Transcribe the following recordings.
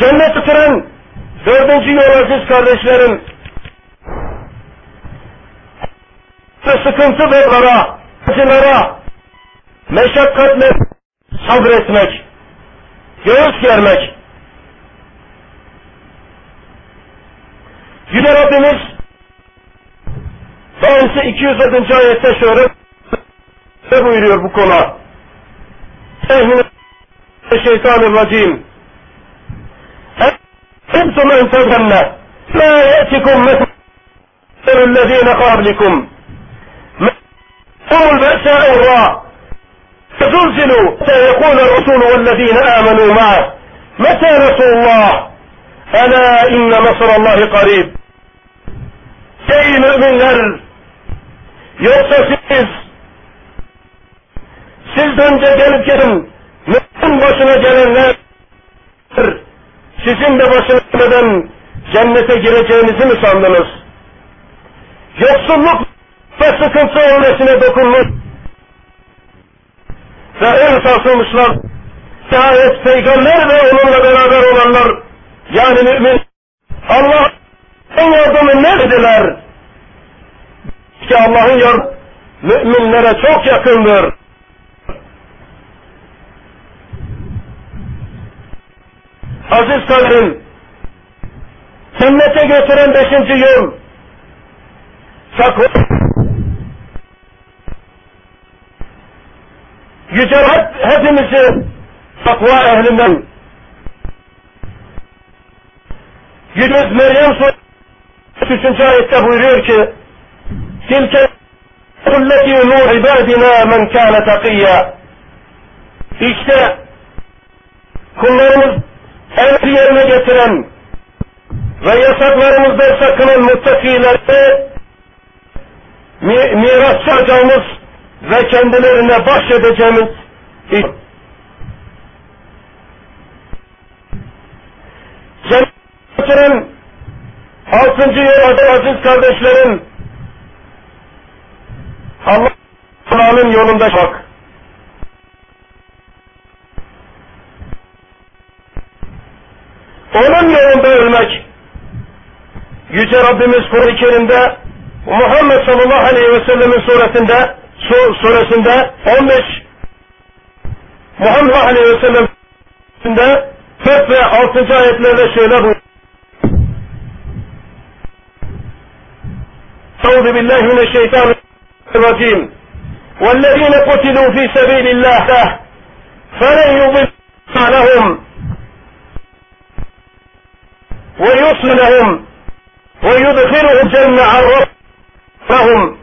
Cennet götüren dördüncü yol aziz kardeşlerim. Sıkıntı ve lara, acılara, meşakkatle sabretmek, göğüs germek. Yüce Rabbimiz Bağımsı 210. ayette şöyle buyuruyor bu konu. Şeytanirracim. Entum entezenne. La ye'tikum mesela الذين قبلكم هم البأساء والضراء فزلزلوا سيقول الرسول والذين آمنوا معه متى نصر الله؟ ألا إن نصر الله قريب. Ey müminler! Yoksa siz, siz önce gelip gelin, başına gelenler, sizin de başına gelmeden cennete gireceğinizi mi sandınız? Yoksulluk ve sıkıntı öylesine dokunmuş ve el sarsılmışlar. Şayet peygamber ve onunla beraber olanlar, yani mümin, Allah'ın yardımı neredeler? ki Allah'ın yar müminlere çok yakındır. siz söyleyin. Cennete götüren beşinci yol. Sakın. Yüce Rab hepimizi takva ehlinden Yüce Meryem Suresi 3. ayette buyuruyor ki Tilke kulleti ulu ibadina men kâne takiyya İşte kullarımız emri yerine getiren ve yasaklarımızdan sakınan muttakileri mi, miras alacağımız ve kendilerine bahşedeceğimiz Cennet altıncı yol aziz kardeşlerim Allah'ın yolunda bak. Onun yolunda ölmek. Yüce Rabbimiz Kur'an-ı Kerim'de Muhammed sallallahu aleyhi ve sellemin suresinde su, suresinde 15 Muhammed aleyhi ve sellem'inde 4 ve 6. ayetlerde şöyle buyuruyor. Euzu billahi mineşşeytanirracim الرجيم والذين قتلوا في سبيل الله فلن يضل لهم ويصلهم ويدخلهم جنة عرفهم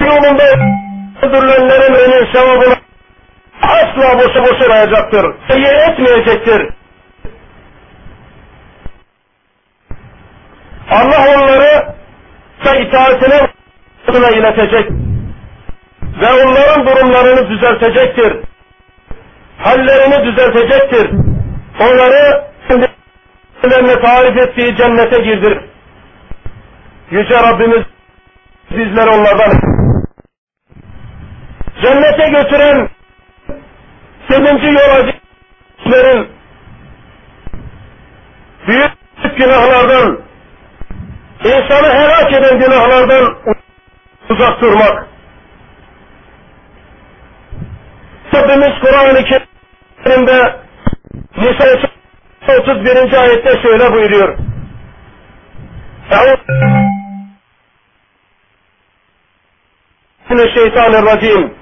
yolunda öldürülenlerin önün sevabını asla boşu boşurayacaktır. Sayı etmeyecektir. Allah onları ve itaatine adına iletecek ve onların durumlarını düzeltecektir. Hallerini düzeltecektir. Onları kendilerine tarif ettiği cennete girdir. Yüce Rabbimiz bizler onlardan cennete götüren seninci yol azizlerin büyük günahlardan insanı helak eden günahlardan uzak durmak. Rabbimiz Kur'an-ı Kerim'de Nisa 31. ayette şöyle buyuruyor. Euzubillahimineşşeytanirracim.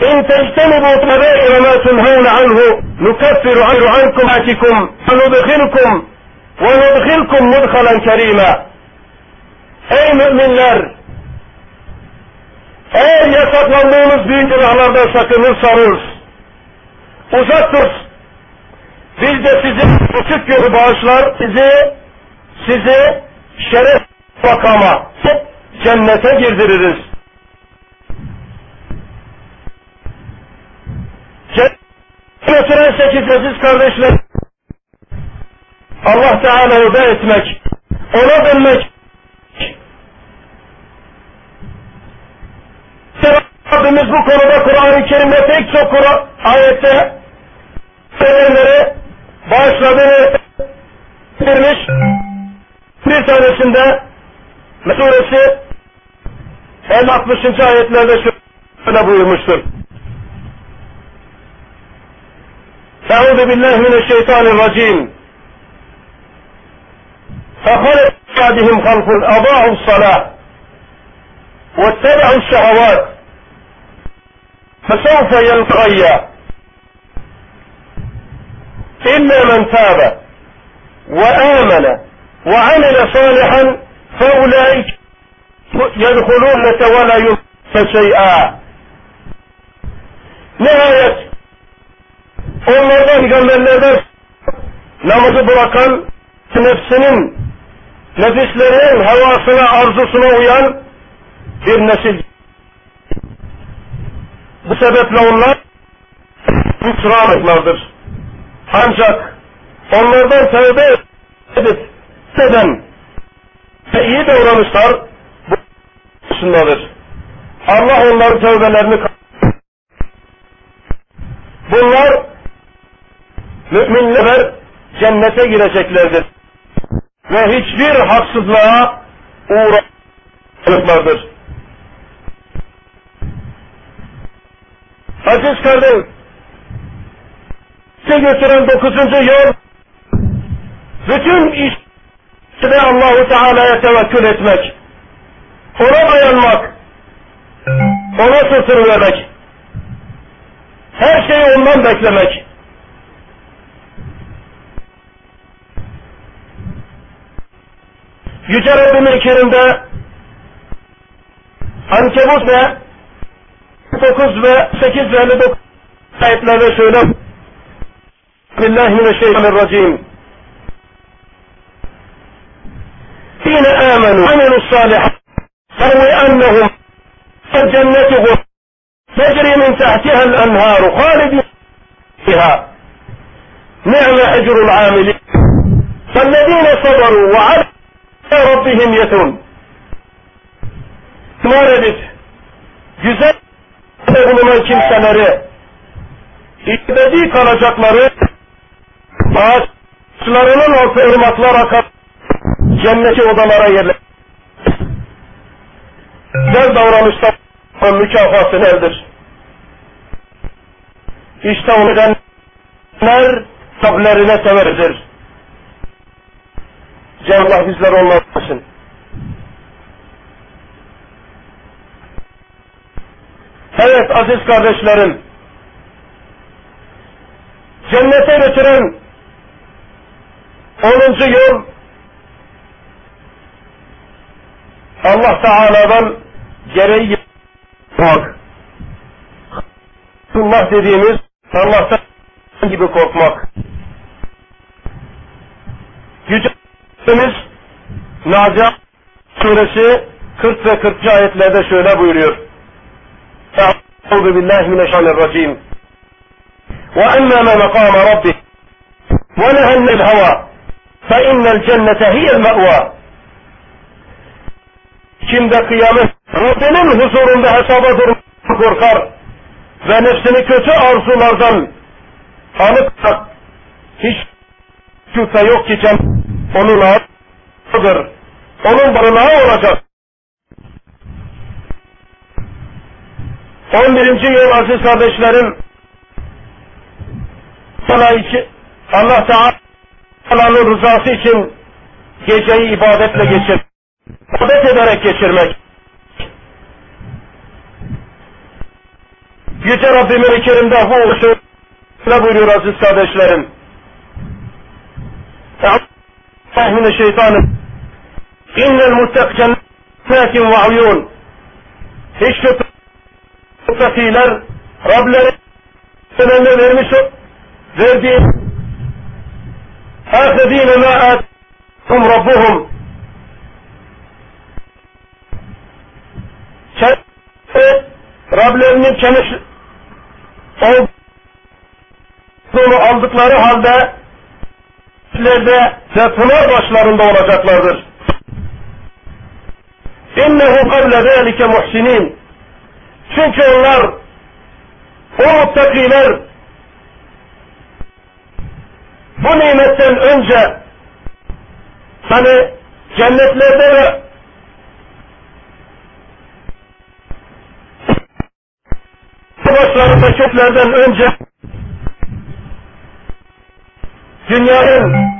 İn tectenibu tebeyre ma tunhûne anhu nukaffiru anhu ankum atikum ve nudhilkum ve nudhilkum mudhalan kerîmâ. Ey müminler! Eğer yasaklandığınız büyük günahlardan sakınırsanız, uzak dur, biz de sizi küçük yolu bağışlar, sizi, sizi şeref makama, cennete girdiririz. Sekiz aziz kardeşler, Allah Teala'yı da etmek, ona dönmek, Rabbimiz bu konuda Kur'an-ı Kerim'de pek çok ayette söyleyenleri bağışladığını bildirmiş. Bir tanesinde suresi 50-60. ayetlerde şöyle buyurmuştur. Euzu billahi mineşşeytanirracim. فخلق بعدهم خلف أضاعوا الصلاة واتبعوا الشهوات فسوف يلقى إلا من تاب وآمن وعمل صالحا فأولئك يدخلون ولا ينسى شيئا Nihayet onlardan peygamberlerden namazı bırakan nefsinin nefislerinin havasına arzusuna uyan bir nesil. Bu sebeple onlar hüsranlıklardır. Ancak onlardan tövbe edip eden ve iyi davranışlar bu dışındadır. Allah onların tövbelerini Bunlar müminler cennete gireceklerdir. Ve hiçbir haksızlığa uğramayacaklardır. Aziz kardeşim, götüren dokuzuncu yol, bütün işte Allahu Teala'ya tevekkül etmek, ona dayanmak, ona sırtını her şeyi ondan beklemek. Yüce Rabbimin Kerim'de Ankebut ve 9 ve 8 ve 59 ayetlerde şöyle Bismillahirrahmanirrahim حين آمنوا وعملوا الصالحات فروي أنهم الجنة تجري من تحتها الأنهار خالدين فيها. نعم أجر العاملين. فالذين صبروا وعلى ربهم يتون Maalesef güzel bulunan kimseleri ebedi kalacakları ağaçlarının orta ırmaklar akar cenneti odalara yerler. Güzel davranışta mükafatı nedir? İşte o nedenler sablerine severdir. Cenab-ı Allah bizler olmasın. Evet aziz kardeşlerim, cennete götüren onuncu yol Allah Teala'dan gereği yapmak. Allah dediğimiz Allah'tan gibi korkmak. Yücemiz Naca suresi 40 ve 40. ayetlerde şöyle buyuruyor. Euzu billahi mineşşeytanirracim. Ve emmâ men makâme rabbih ve nehennel hava innel cennete hiyel me'vâ. Kim de kıyamet Rabbinin huzurunda hesaba durmak korkar ve nefsini kötü arzulardan alıp hiç şüphe yok ki cennet onun ağıdır. Onun barınağı olacak. 11. yıl aziz kardeşlerim sana için Allah Teala'nın rızası için geceyi ibadetle geçir. İbadet ederek geçirmek. Yüce Rabbimin Kerim'de bu şöyle buyuruyor aziz kardeşlerim. Euzubillahimineşşeytanirracim. İnnel muttak cennetin ve uyun. Hiç şüphe muttakiler Rableri önüne vermiş verdiği ahedine ma atum rabbuhum Rablerinin kemiş olduğunu aldıkları halde ileride ve başlarında olacaklardır. İnnehu kable zâlike muhsinin. Çünkü onlar o muttakiler bu nimetten önce hani cennetlerde ve başlarında köklerden önce dünyanın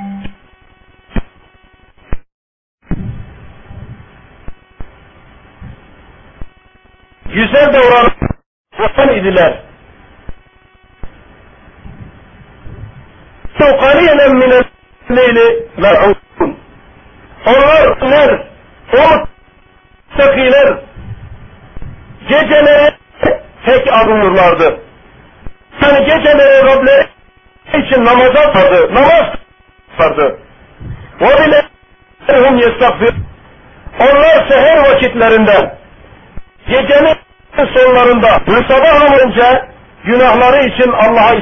güzel davranan idiler. قليلا من الليل مرعون onlar ner o sakiler geceleri tek arınırlardı. Yani geceleri Rableri için namaza vardı, namaz vardı. O bile hum yestagfir. Onlar seher vakitlerinde gecenin sonlarında ve sabah olunca günahları için Allah'a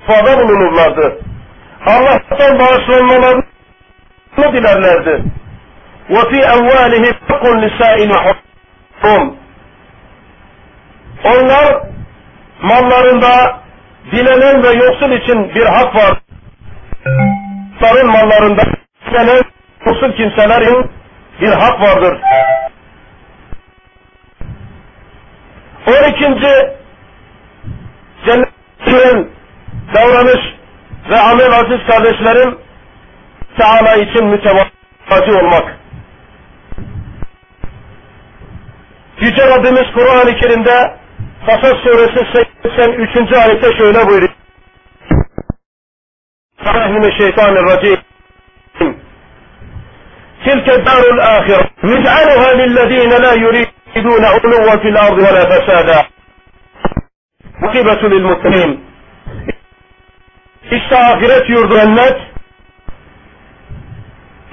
istiğfada bulunurlardı. Allah'tan bağışlanmalarını dilerlerdi. وَفِي اَوَّالِهِ حَقٌ لِسَائِلِ حُرُّمْ Onlar mallarında dilenen ve yoksul için bir hak var. Onların mallarında dilenen yoksul kimselerin bir hak vardır. 12. cennetin davranış ve amel aziz kardeşlerim Teala için mütevazi olmak. Yüce Rabbimiz Kur'an-ı Kerim'de Kasas suresi 83. ayette şöyle buyuruyor. Şeytanirracim. Tilke darul ahire. Nüc'aluha lillezine la yuridune uluven fil ardı ve la fesada. Vakibetü lil mutmin. İşte ahiret yurdu cennet.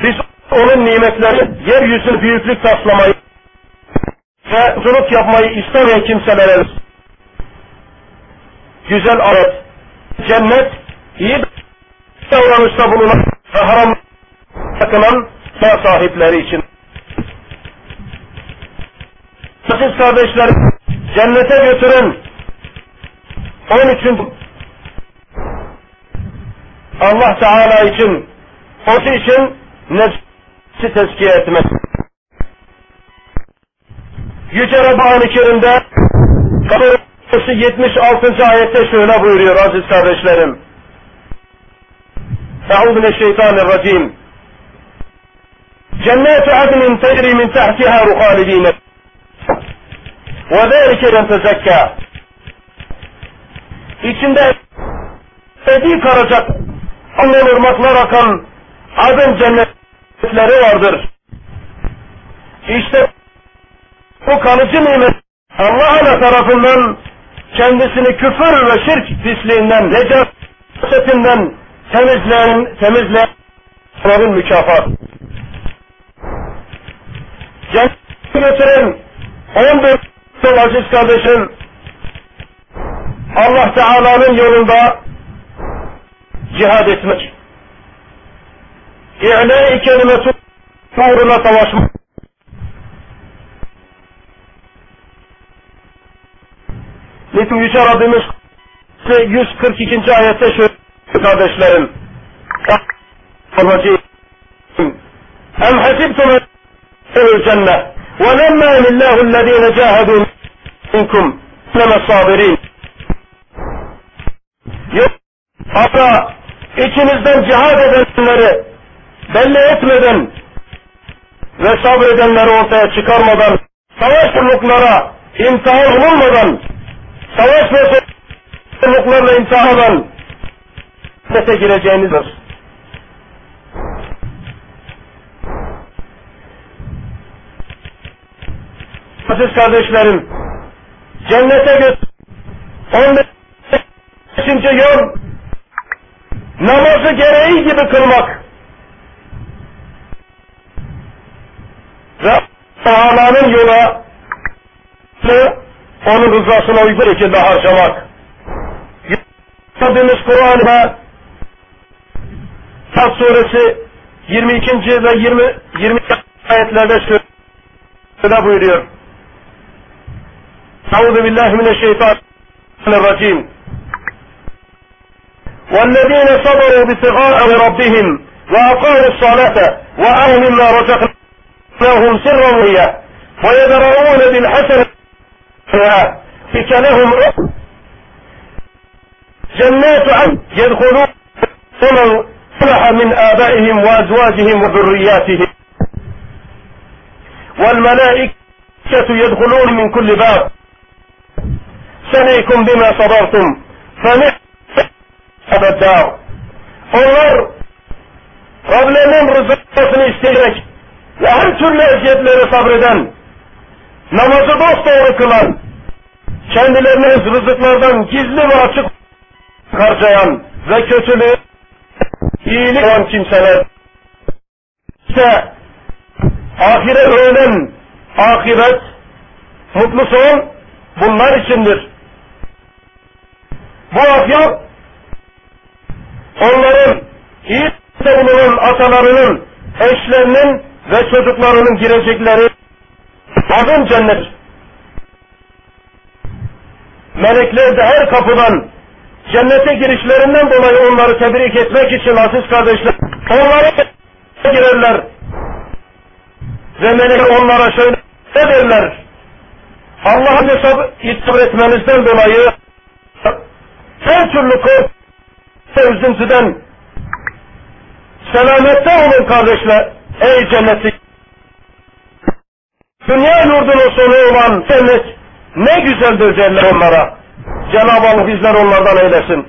Biz onun nimetleri, yeryüzünü büyüklük taslamayı ve zuluk yapmayı istemeyen kimselere güzel alet, cennet, iyi davranışta bulunan ve haram takınan sağ sahipleri için. Aziz kardeşler, cennete götüren 13. Allah Teala için, o için nefsi tezkiye etmek. Yüce Rabbani Kerim'de Suresi 76. ayette şöyle buyuruyor aziz kardeşlerim. Euzu mineşşeytanirracim. Cennet adnin tecri min tahtiha ruhalidin. Ve zâlike len tezekka. İçinde ebedi karacak annem ırmaklar akan adın cennetleri vardır. İşte bu kalıcı nimet Allah tarafından kendisini küfür ve şirk pisliğinden, necasetinden temizleyen, temizleyenlerin mükafatı. Cennete götüren 14 yıl aziz kardeşim Allah Teala'nın yolunda cihad etmek. İ'le-i kelimetu uğruna savaşmak. Nitekim Yüce Rabbimiz 142. ayette şöyle kardeşlerim. Em hasibtum el cennet ve lemma lillahu ellezine cahadu minkum lema sabirin. Yok hatta içinizden cihad edenleri belli etmeden ve sabredenleri ortaya çıkarmadan savaş kulluklara imtihan olunmadan savaş ve zorluklarla imtihanan sese gireceğinizdir. Aziz kardeşlerim, cennete götür. 15. yol, namazı gereği gibi kılmak. Ve Allah'ın yola onun rızasına uygun şekilde harcamak. Rabbimiz Kur'an'da Sad suresi 22. ve 20. 20 ayetlerde şöyle buyuruyor. Euzu billahi mineşşeytanirracim. والذين صبروا ابتغاء ربهم وأقاموا الصلاة وآمنوا مما رزقناهم سرا وهي ويدرؤون بالحسنة بك لهم جنات عدن يدخلون ومن صلح من آبائهم وأزواجهم وذرياتهم. والملائكة يدخلون من كل باب. سنيكم بما صبرتم. فنعم. abedâ. Onlar Rablerinin rızasını isteyerek ve her türlü eziyetlere sabreden, namazı dost dosdoğru kılan, kendilerine rızıklardan gizli ve açık harcayan ve kötülüğü iyilik olan kimseler işte ahire öğlen akibet mutlu son bunlar içindir. Bu afiyat onların iyi bulunan atalarının, eşlerinin ve çocuklarının girecekleri azın cennet. Melekler de her kapıdan cennete girişlerinden dolayı onları tebrik etmek için aziz kardeşler, onlara girerler. Ve melekler onlara şöyle derler. Allah'ın hesabı itibar etmenizden dolayı her türlü korku üzüntüden selamette olun kardeşler. Ey cenneti dünya yurdunun sonu olan cennet ne güzeldir derler onlara. Cenab-ı Allah bizler onlardan eylesin.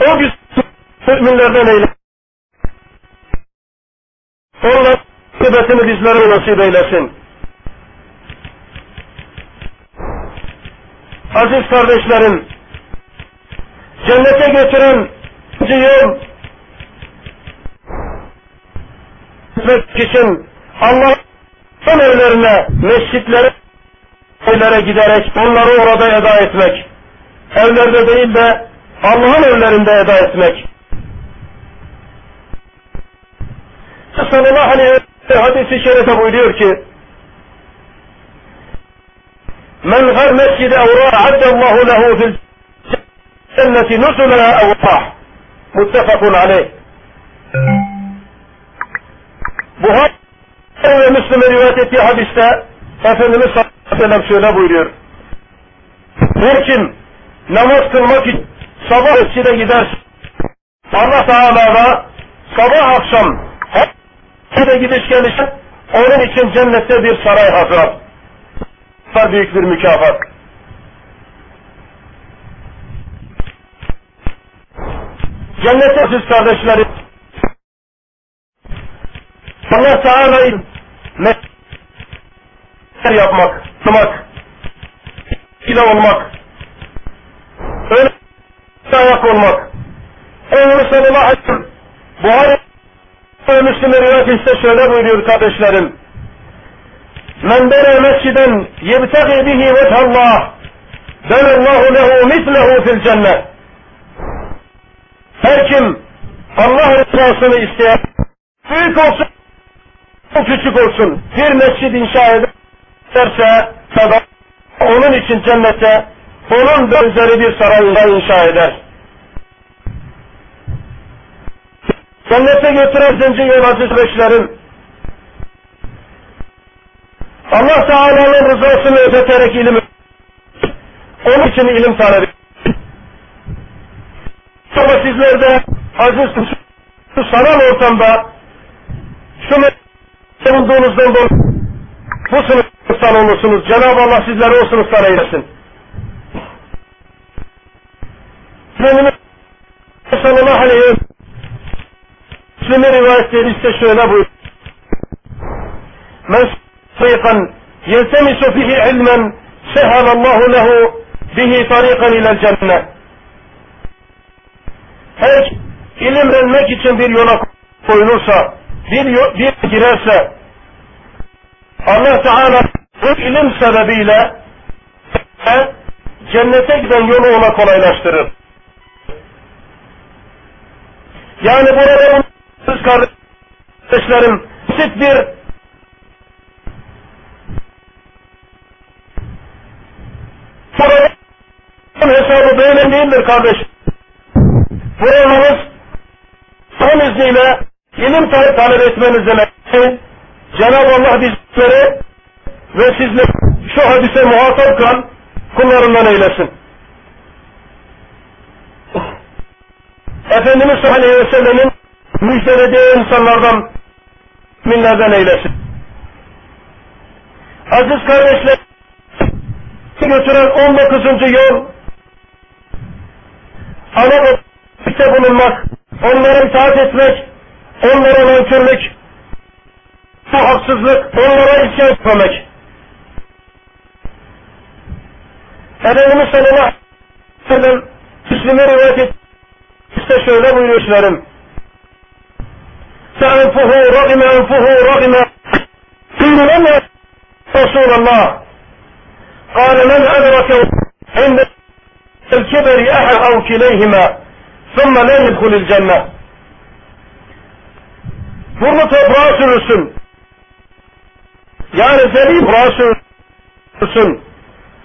O güzel müminlerden eylesin. Onlar kıbetini bizlere nasip eylesin. Aziz kardeşlerim, cennete götüren yol için Allah'ın evlerine, mescitlere, evlere giderek onları orada eda etmek. Evlerde değil de Allah'ın evlerinde eda etmek. Sallallahu aleyhi ve hadisi şerife buyuruyor ki Men gar mescide evra addallahu lehu fil cenneti nusula evrah. Muttefakun aleyh. Buhari ve Müslüm'e rivayet ettiği hadiste Efendimiz sallallahu aleyhi ve sellem şöyle buyuruyor. Her kim namaz kılmak için sabah mescide gider, Allah Teala'da sabah akşam de gidiş geliş onun için cennette bir saray hazır. Büyük bir mükafat. Cennete siz kardeşlerim Allah Teala'yı yapmak, tutmak, ile olmak, öyle ayak olmak. Efendimiz sallallahu aleyhi ve sellem Buhari rivayet ise şöyle buyuruyor kardeşlerim. Men bere mesciden yebtagi bihi vechallah benallahu lehu mislehu fil cennet. Her kim Allah rızasını isteyen büyük olsun küçük olsun bir mescid inşa ederse sadaka onun için cennete onun benzeri bir saray inşa eder. Cennete götüren zenci yol aziz beşlerim Allah Teala'nın rızasını özeterek ilim onun için ilim talep Sonra sizler de aziz şu sanal ortamda şu bulunduğunuzdan dolayı bu sınıftan olursunuz. Cenab-ı Allah sizleri o sınıftan eylesin. Efendimiz sallallahu aleyhi ve Müslüm'ün rivayetleri ise şöyle buyur. Men sayıkan yeltemisu fihi ilmen sehalallahu lehu bihi tarikan ilel cennet. Her ilim öğrenmek için bir yola koyulursa, bir, bir girerse, Allah Teala bu ilim sebebiyle cennete giden yolu ona kolaylaştırır. Yani burada siz kardeşlerim basit bir burada hesabı böyle değildir kardeş. Kur'an'ımız son izniyle ilim talep etmeniz demek. Cenab-ı Allah bizleri ve sizleri şu hadise muhatap kılan kullarından eylesin. Efendimiz sallallahu aleyhi ve sellemin müjdelediği insanlardan minlerden eylesin. Aziz kardeşler, götüren 19. yol, ana işte bulunmak, onlara itaat etmek, onlara nankörlük, bu haksızlık, onlara isyan etmemek. Efendimiz sallallahu aleyhi ve sellem Müslüm'e rivayet et, işte şöyle buyuruyor işlerim. فأنفه رغم أنفه رغم قيل لم رسول الله قال من أدرك عند الكبر أحد أو كليهما ثم لا يدخل الجنة burnu toprağa sürürsün. Yani seni toprağa sürürsün.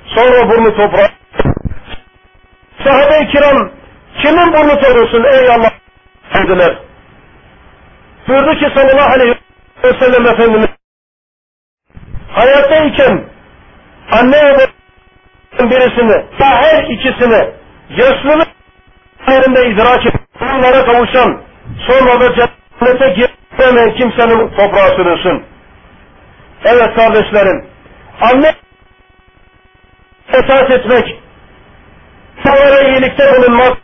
Sonra burnu toprağa. Sahabe-i kiram kimin burnu sürürsün ey Allah dediler. Buyurdu ki sallallahu aleyhi ve sellem Efendimiz hayattayken anne ve birisini ya her ikisini yaşlılık yerinde idrak et, kavuşan sonra da cennete giremeyen kimsenin toprağa sürünsün. Evet kardeşlerim, anne esas etmek, onlara iyilikte bulunmak,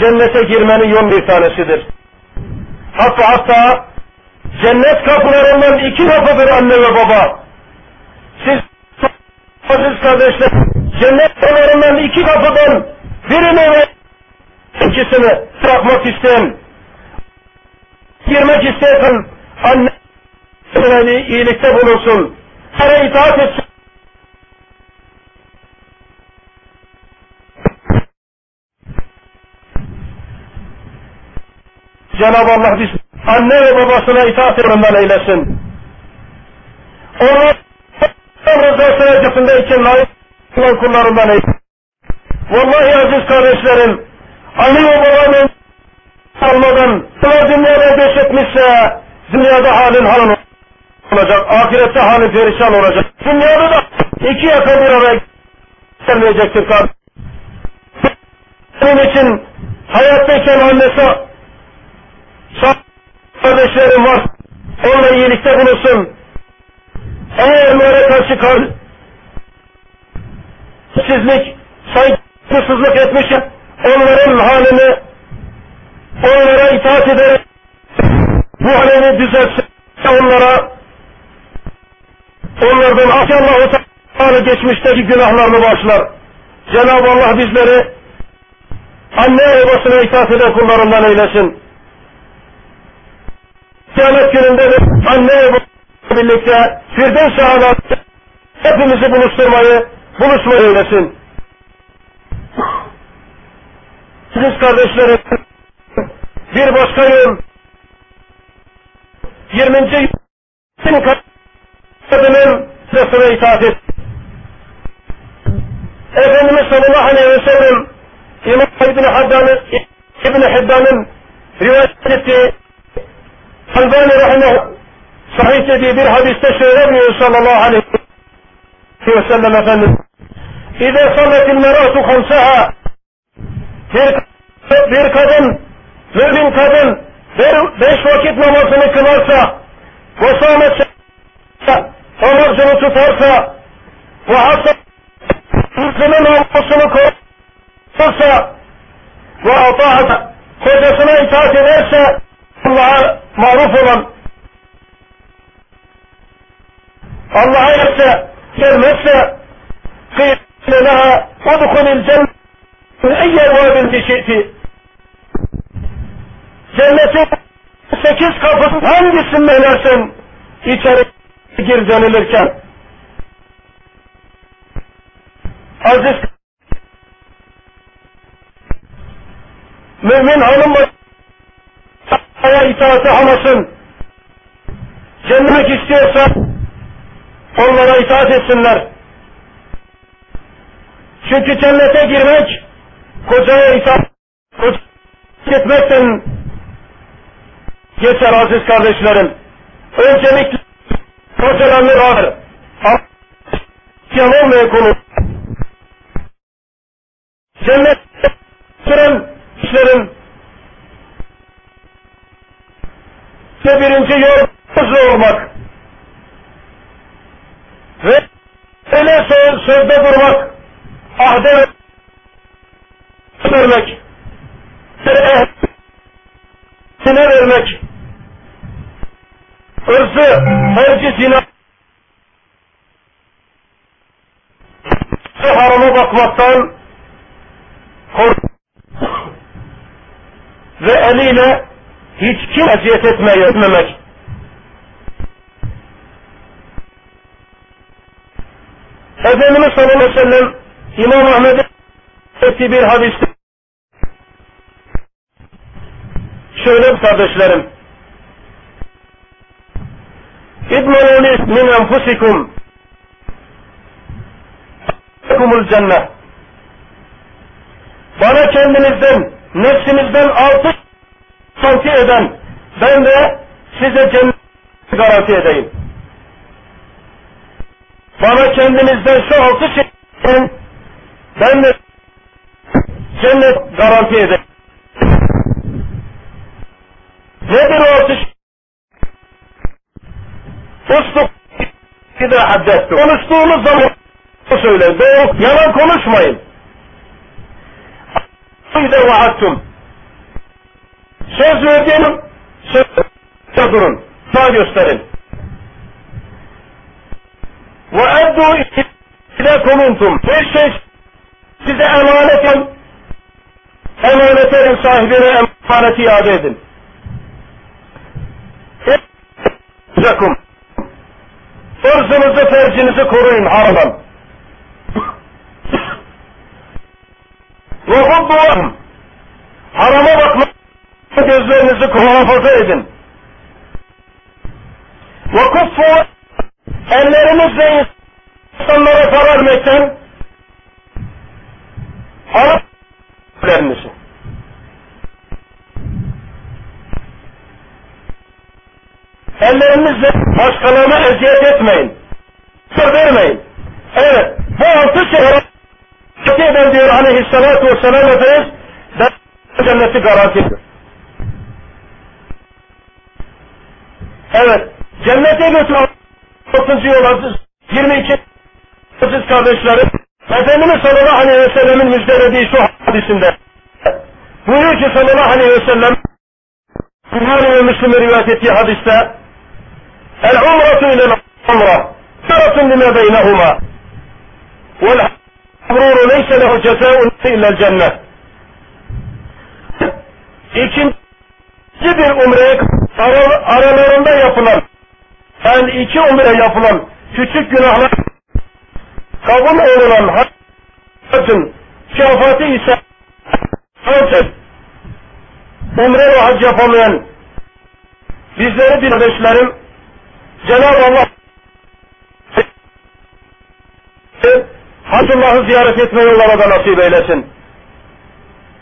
cennete girmenin yol bir tanesidir. Hatta hatta cennet kapılarından iki kapıdır anne ve baba. Siz aziz kardeşler cennet kapılarından iki kapıdan birini ve ikisini bırakmak isteyen girmek isteyen anne iyilikte bulunsun. Sana itaat etsin. Cenab-ı Allah biz anne ve babasına itaat edenlerden eylesin. Onlar rızası acısındayken layık kullarından eylesin. Vallahi aziz kardeşlerim, anne babanın almadan bunlar dünyada göç etmişse dünyada halin halin olacak, ahirette halin perişan olacak. Dünyada da iki yaka bir araya gelmeyecektir kardeşim. Bunun için hayattayken annesi kardeşlerim var. Onunla iyilikte bulunsun. Eğer böyle karşı kal sizlik, saygısızlık etmiş onların halini onlara itaat ederek bu halini düzeltse onlara onlardan Allah-u Teala geçmişteki günahlarını başlar. Cenab-ı Allah bizleri anne babasına itaat eden kullarından eylesin. Kıyamet gününde de anne ve birlikte Firdevs-i hepimizi buluşturmayı, buluşmayı eylesin. Siz kardeşlerim, bir başka yıl, 20. yılın kadının sırasına itaat et. Efendimiz sallallahu aleyhi ve sellem İmam İbni Hibban'ın İbni Hibban'ın rivayet ettiği Albani Rahimah sahih dediği bir hadiste şöyle diyor sallallahu aleyhi ve sellem Efendimiz İze salletil meratu hamsaha bir, bir kadın, mümin kadın bir, beş vakit namazını kılarsa ve sâmet orucunu tutarsa ve hasta namusunu korursa ve ataat kocasına itaat ederse Allah'a maruf olan Allah'a yetse gelmezse kıyle leha udhulil cennet eyye vâbin şi'ti cennetin sekiz kapısı hangisinde inersin içeri gir denilirken aziz mümin hanım Allah'a itaati hamasın. Cennet istiyorsa onlara itaat etsinler. Çünkü cennete girmek kocaya itaat, etmekten geçer aziz kardeşlerim. Öncelikle hocalarını vardır. Yan olmayan konu. Cennet süren işlerin ve birinci yol hızlı olmak ve öyle söz, sözde durmak, ahde vermek, ehline vermek, ırzı, herci zina, harama bakmaktan ve eliyle hiç kim eziyet etmeye etmemek. Efendimiz sallallahu aleyhi ve sellem İmam ettiği bir hadiste şöyle kardeşlerim İdmenuni min enfusikum kumul cennet bana kendinizden nefsinizden altı santi eden ben de size cennet garanti edeyim. Bana kendinizden şu altı şeyden ben de cennet garanti edeyim. Nedir o altı şey? Ustuk bir haddetti. Konuştuğunuz zaman söyleyin. Doğru, yalan konuşmayın. İde vaattum. Söz verdiğim söz durun. Sağ gösterin. Ve eddu ile konuntum. Bir şey size emanet edin. Emanet edin sahibine emaneti iade edin. Irzınızı, fercinizi koruyun haradan. Ve hubbu harama bakma gözlerinizi muhafaza edin. Ve kuffu ellerinizle insanlara zarar vermekten alıp ellerinizi. Ellerinizle başkalarına eziyet etmeyin. Sır vermeyin. Evet, bu altı şey eden diyor aleyhissalatu vesselam Efendimiz cenneti garanti ediyor. Evet, cennete götüren 30. yol aziz, 22 aziz kardeşlerim, Efendimiz sallallahu aleyhi ve sellemin müjdelediği şu hadisinde, buyuruyor ki sallallahu aleyhi ve sellem, Buhari ve Müslüm'ün rivayet ettiği hadiste, Umra, sıratun lime beynehuma, vel mabruru leyse lehu cezaun illel cennet. İkinci bir umreye aralarında yapılan, yani iki umre yapılan küçük günahlar. Kabul olunan hacın mükafatı ise ancak umre ve hac yapamayan bizleri bir kardeşlerim Cenab-ı Allah Hacıllah'ı ziyaret etme yollara da nasip eylesin.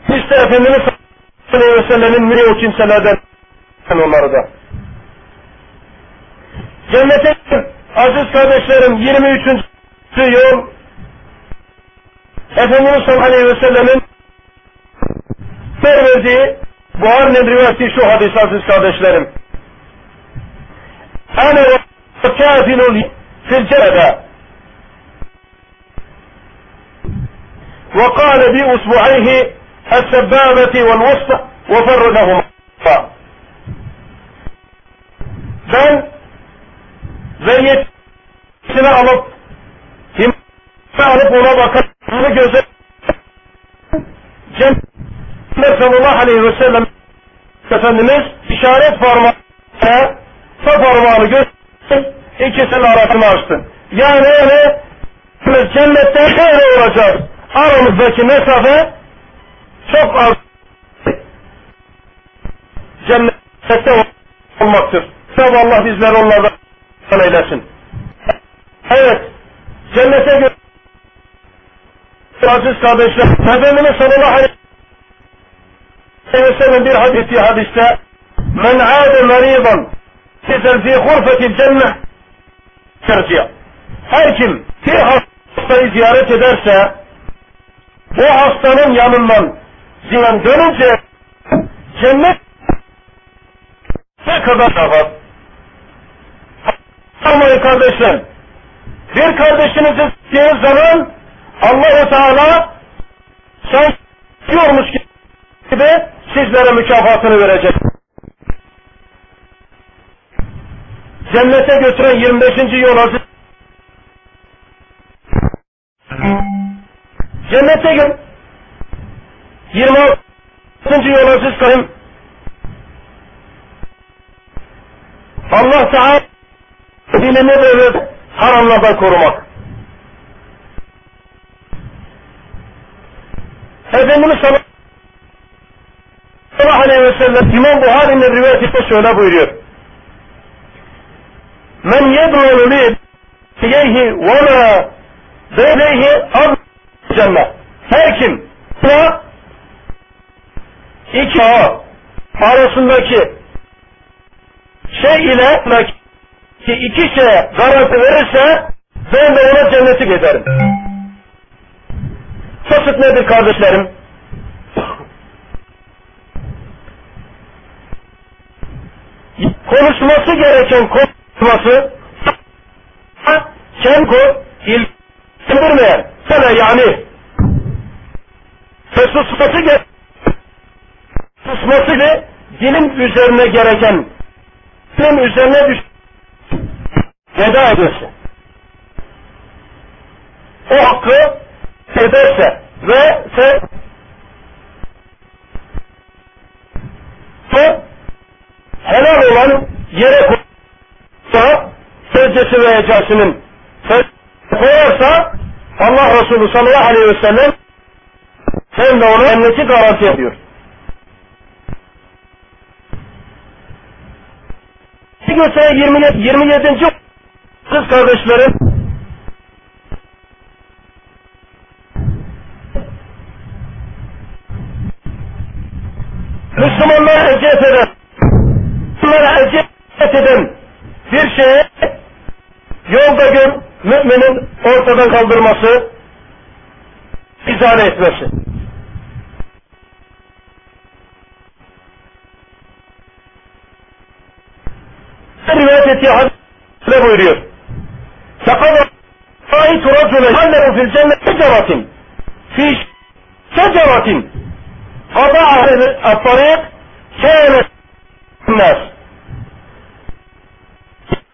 İşte Efendimiz sallallahu aleyhi ve sellemin müri o kimselerden onları da. Cennete aziz kardeşlerim 23. yol Efendimiz sallallahu aleyhi ve sellemin verdiği Buhari'nin rivayeti şu hadis aziz kardeşlerim. أنا وكافل في الجلبة. وقال بأسبوعيه السبابة والوسطى وفردهما بل زيت سنة غلط هم تعرف ربك رجل جنة صلى الله عليه وسلم تفنمس اشارة فرما sağ parmağını gösterip ikisinin arasını açtı. Yani öyle cennette şöyle olacak aramızdaki mesafe çok az cennette olmaktır. Tabi Allah bizleri onlardan eylesin. Evet, cennete göre aziz kardeşler, Efendimiz sallallahu aleyhi ve Aleyhisselam bir hadisi hadiste men ade maridan sezen fi hurfetil cennet terciya. Her kim bir hastayı ziyaret ederse bu hastanın yanından ziyan dönünce cennet ne kadar var? Ama kardeşler, bir kardeşinizi istediğiniz zaman Allah-u Teala sen diyormuş gibi sizlere mükafatını verecek. Cennete götüren 25. yol hazır. Cennete gö 26. yol aziz kayım. Allah Teala dinini ve haramlardan korumak. Efendimiz sallallahu aleyhi ve sellem İmam Buhari'nin rivayetinde şöyle buyuruyor. Yeyhi ve la beyleyhi ab cennet. Her kim buna iki ağ arasındaki şey ile ki iki şeye garanti verirse ben de ona cenneti giderim. Kasıt nedir kardeşlerim? Konuşması gereken konuşması Kenko ilgilendirmeyen sana yani susması gereken susması ve dilin üzerine gereken dilin üzerine düş veda ediyorsun. O hakkı ederse ve se helal olan yere koyarsa secdesi ve ecasının koyarsa Allah Resulü sallallahu aleyhi ve sellem hem de ona cenneti garanti ediyor. Bir 27. 27. kız kardeşlerim Müslümanlara eziyet eden, Müslümanlara eziyet eden bir şeye yolda gör müminin ortadan kaldırması, izale etmesi. Rivayet ettiği hadisle buyuruyor. Sakal Faitu racule hallehu fil cennet seceratin. Fi seceratin. Kada ahir kâne nas.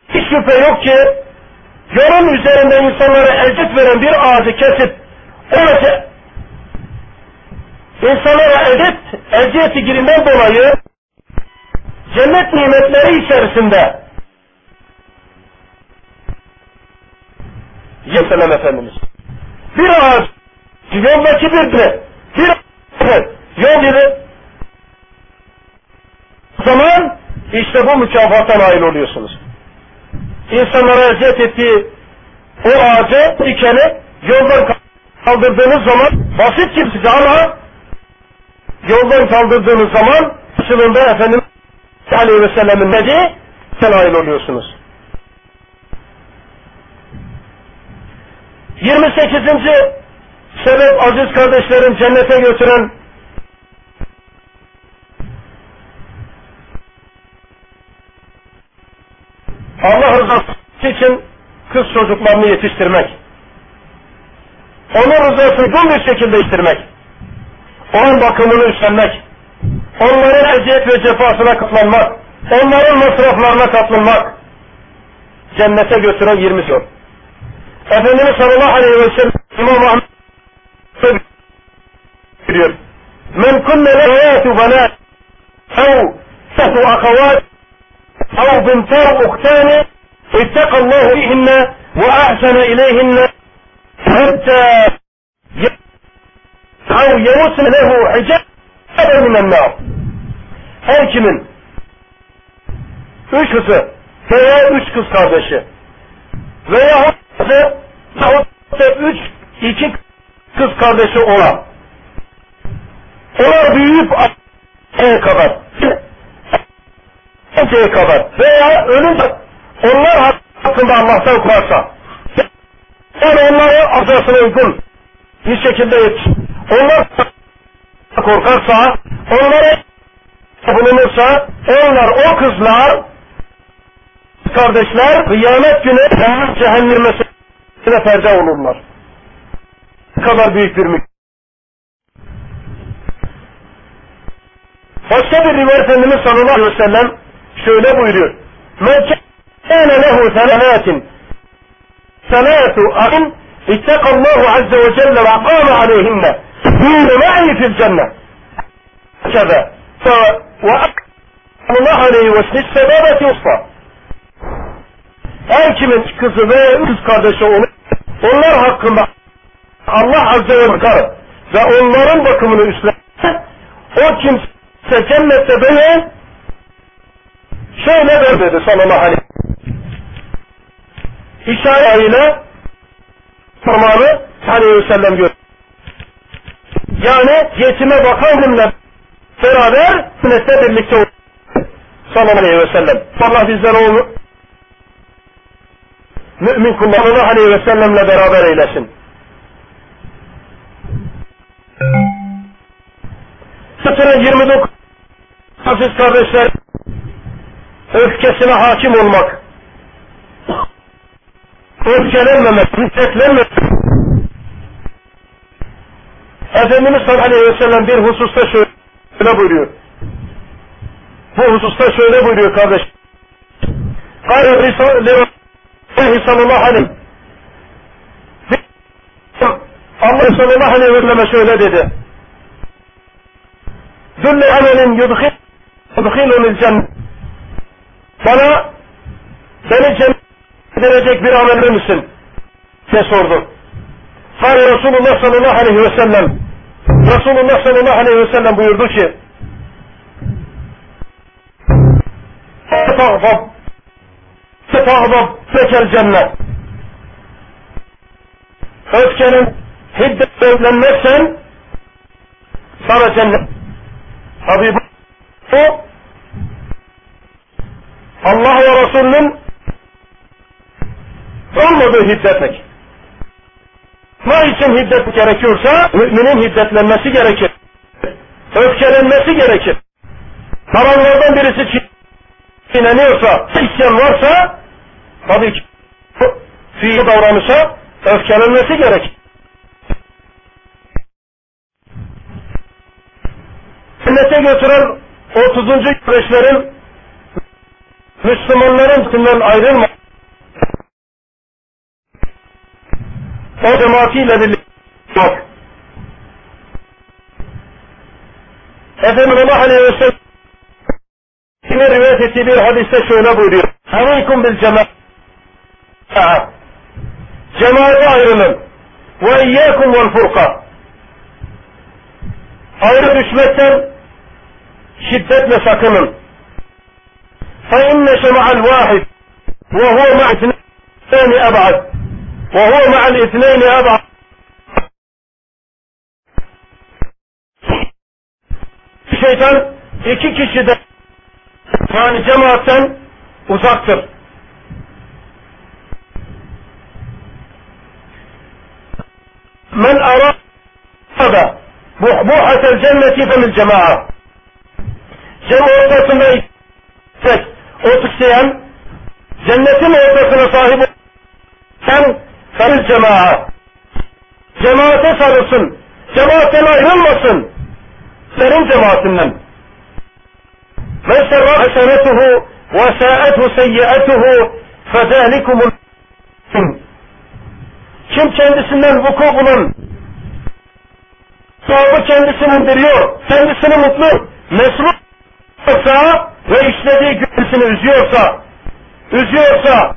Hiç şüphe yok ki yolun üzerinde insanlara eziyet veren bir ağacı kesip orası insanlara eziyet, eziyeti girinden dolayı cennet nimetleri içerisinde Yeselam Efendimiz. Bir ağaç yoldaki bir bir yol gibi zaman işte bu mükafata nail oluyorsunuz. İnsanlara eziyet ettiği o ağacı, dikeni yoldan kaldırdığınız zaman basit gibi size ama yoldan kaldırdığınız zaman karşılığında Efendimiz Aleyhi ve Sellem'in dediği nail oluyorsunuz. 28. sebep aziz kardeşlerim cennete götüren Allah rızası için kız çocuklarını yetiştirmek. Onun rızasını uygun bir şekilde yetiştirmek. Onun bakımını üstlenmek. Onların eziyet ve cefasına katlanmak. Onların masraflarına katlanmak. Cennete götüren 20 yol. Efendimiz sallallahu aleyhi ve sellem İmam Ahmet diyor. Men kunne lehayatu banat ev sehu akavat أو بنتان أختان اتقى الله بهن وأحسن إليهن حتى أو يوسم له حجابا من النار her kimin üç kızı veya üç kız kardeşi veya üç iki kız kardeşi olan onlar büyüyüp kadar önceye kadar veya ölünce onlar hakkında Allah'tan korkarsa yani onları azasına uygun bir şekilde yetiş. Onlar korkarsa, onlara bulunursa, onlar o kızlar, kardeşler, kıyamet günü cehenneme perde olurlar. Ne kadar büyük bir mülk. Başka bir rivayet Efendimiz sallallahu aleyhi ve sellem şöyle buyuruyor. Men kâne lehu selâtin selâtu ahin ittekallahu azze ve celle ve akâme aleyhinne dûne ma'i fil cennet. Kâze. Ve Allah aleyhi ve sellem sebebeti usta. Her kimin kızı ve kız kardeşi olur, onlar hakkında Allah azze ve celle ve onların bakımını üstlenir. O kimse cennette beni şöyle der dedi sallallahu aleyhi İşaret ile parmağını aleyhi ve sellem gör. Yani yetime bakanımla beraber sünnette birlikte olur. Sallallahu aleyhi ve sellem. Allah bizden onu mümin kullarını aleyhi ve sellemle beraber eylesin. Sıfırın 29 aziz kardeşler öfkesine hakim olmak öfkelenmemek, hiddetlenmemek Efendimiz sallallahu aleyhi ve sellem bir hususta şöyle buyuruyor. Bu hususta şöyle buyuruyor kardeş. Kâle Resulullah sallallahu aleyhi Allah sallallahu aleyhi ve selleme şöyle dedi. Dülle amelin yudhil yudhilunil cennet. Bana beni cennetlenecek bir amelde misin? diye sordu. Far Resulullah sallallahu aleyhi ve sellem Resulullah sallallahu aleyhi ve sellem buyurdu ki Tahbab Tahbab Tekel cennet Öfkenin hiddet evlenmezsen sana cennet Habibi bu Allah ve Resulünün olmadığı hiddetmek ne için hiddet gerekiyorsa müminin hiddetlenmesi gerekir. Öfkelenmesi gerekir. Haramlardan birisi çiğneniyorsa, isyan varsa tabii ki fiil davranışa öfkelenmesi gerekir. Cennete götüren 30. güreşlerin Müslümanların üstünden ayrılma o cemaatiyle birlikte yok. Efendimiz Allah Aleyhi ve Sellem yine rivayet ettiği bir hadiste şöyle buyuruyor. Aleykum bil cemaat. Cemaate ayrılın. Ve iyyakum vel furka. Ayrı düşmekten şiddetle sakının. فإن شمع الواحد وهو مع اثنين أبعد وهو مع الاثنين أبعد Şeytan iki kişiden yani cemaatten uzaktır. Men arada buhbuhatel cenneti femil cema'a. Cem ortasında tek o isteyen cennetin ortasına sahip sen femil cema'a. Cemaate sarılsın. Cemaatten ayrılmasın. Senin cemaatinden. Men serra hasenetuhu ve sa'ethu seyyiatehu fezalikumul kim kendisinden vuku bulan sahibi kendisini indiriyor, kendisini mutlu, mesrur olsa ve işlediği kendisini üzüyorsa, üzüyorsa,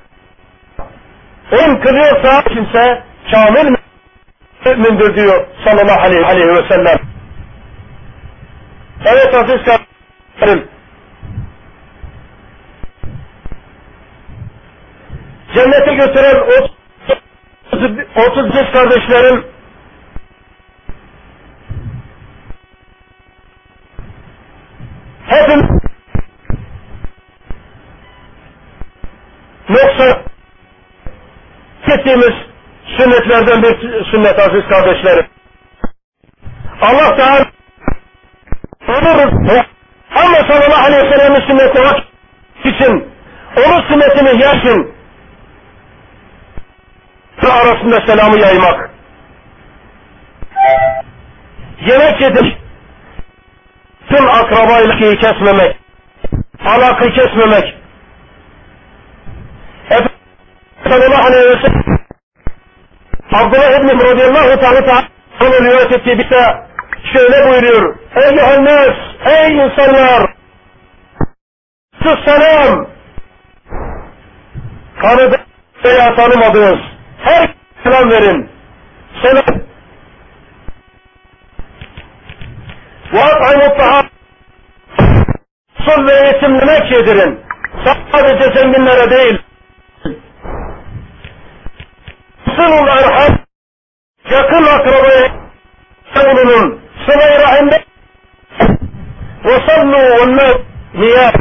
en kılıyorsa kimse kamil mümindir diyor sallallahu aleyhi, aleyhi ve sellem. Evet aziz kardeşlerim. Cennete götüren o 35 kardeşlerim hepimiz ettiğimiz sünnetlerden bir sünnet aziz kardeşlerim. Allah Teala oluruz. Ama sallallahu aleyhi ve sellem'in sünneti hak için, onun sünnetini yaşın ve arasında selamı yaymak. Yemek yedik. Tüm akraba ilişkiyi kesmemek. Alakayı kesmemek. Efendimiz sallallahu aleyhi ve sellem Abdullah İbni radıyallahu ta'ala rivayet ettiği bir de şöyle buyuruyor. Ey Yuhannes, ey insanlar! Selam! Tanıdı veya tanımadınız. Her selam verin. Selam. Ve at'aymu tahar. Sul ve yetimlere yedirin. Sadece zenginlere değil. Sıvul erham yakın akrabaya bulunun. Sıvay rahimde ve sallu ve niyat.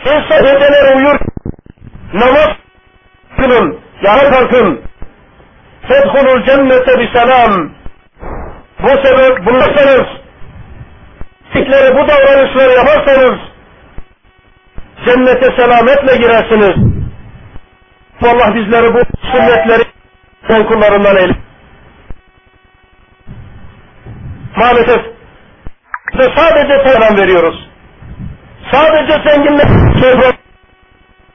İnsan geceleri uyur, namaz kılın, yana kalkın. Fedhulul cennete bi selam. Bu sebep bulursanız, fikleri bu davranışları yaparsanız, cennete selametle girersiniz. Allah bizleri bu sünnetleri sen kullarından eyle. Maalesef ve sadece selam veriyoruz. Sadece zenginler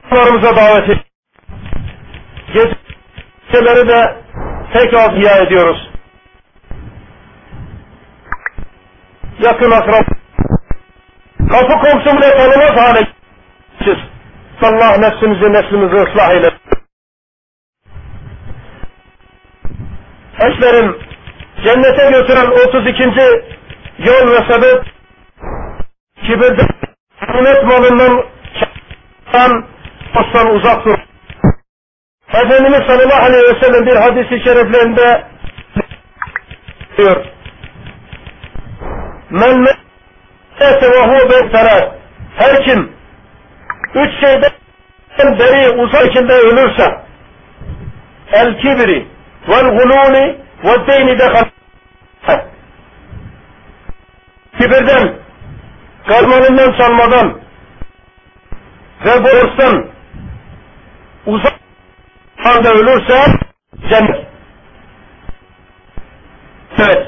sofralarımıza davet ediyoruz. De tek az hiya ediyoruz. Yakın akrab kapı komşumu tanımaz hale. Allah nefsimizi neslimizi ıslah eylesin. Eşlerim cennete götüren 32. yol ve sebep kibirden ümmet malından şan ostan uzak dur. Efendimiz sallallahu aleyhi ve sellem bir hadisi şeriflerinde diyor. Men ve hu Her kim üç şeyden beri uzak içinde ölürse el kibri ve deyni de kibirden karmanından çalmadan ve borçtan uzak anda ölürse cennet. Evet.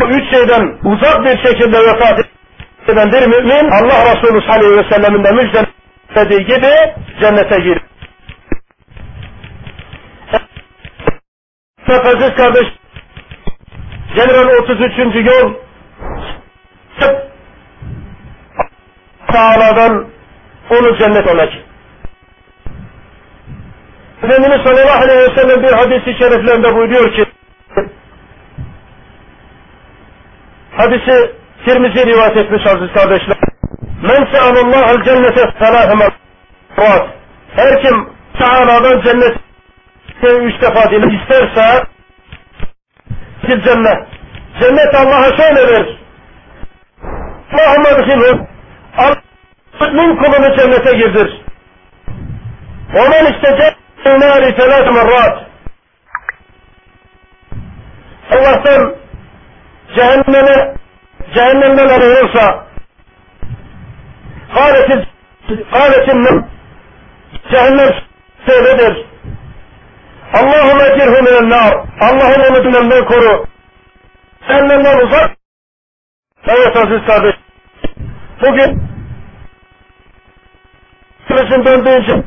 Bu üç şeyden uzak bir şekilde vefat eden bir mümin Allah Resulü sallallahu aleyhi ve sellemin de müjdelediği gibi cennete girer. Aziz kardeş, General 33. yol Teala'dan onu cennet olacak. Efendimiz sallallahu aleyhi ve sellem bir hadisi şeriflerinde buyuruyor ki hadisi Tirmizi rivayet etmiş aziz kardeşler. Men se'alullahal cennete selâhe merrat. Her kim Teala'dan cennet şey üç defa dile isterse bir cennet. Cennet Allah'a şöyle verir. Muhammed Hilhud Allah'ın kulunu cennete girdir. Onun işte cennet-i felâs merrat. Allah'tan cehenneme cehennemden arıyorsa kâletin cehennem sebebidir. Allahümme cirhu minen nar. Allah'ım onu cehennemden koru. Cehennemden uzak. Evet aziz kardeş. Bugün Kılıçın döndüğünce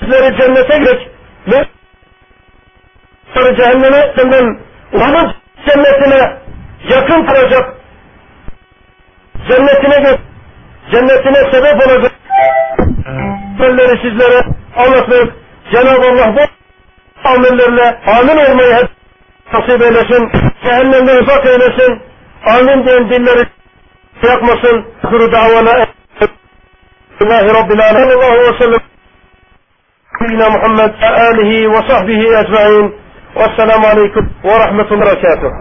sizleri cennete girek ve sonra cehenneme senden onun cennetine yakın kalacak cennetine gö cennetine sebep olacak sizlere anlatmak Cenab-ı Allah bu amellerle amin olmayı hep nasip eylesin cehennemden uzak eylesin amin diyen dilleri yapmasın kuru davana الله رب العالمين الله وسلم سيدنا محمد وآله وصحبه أجمعين والسلام عليكم ورحمة الله وبركاته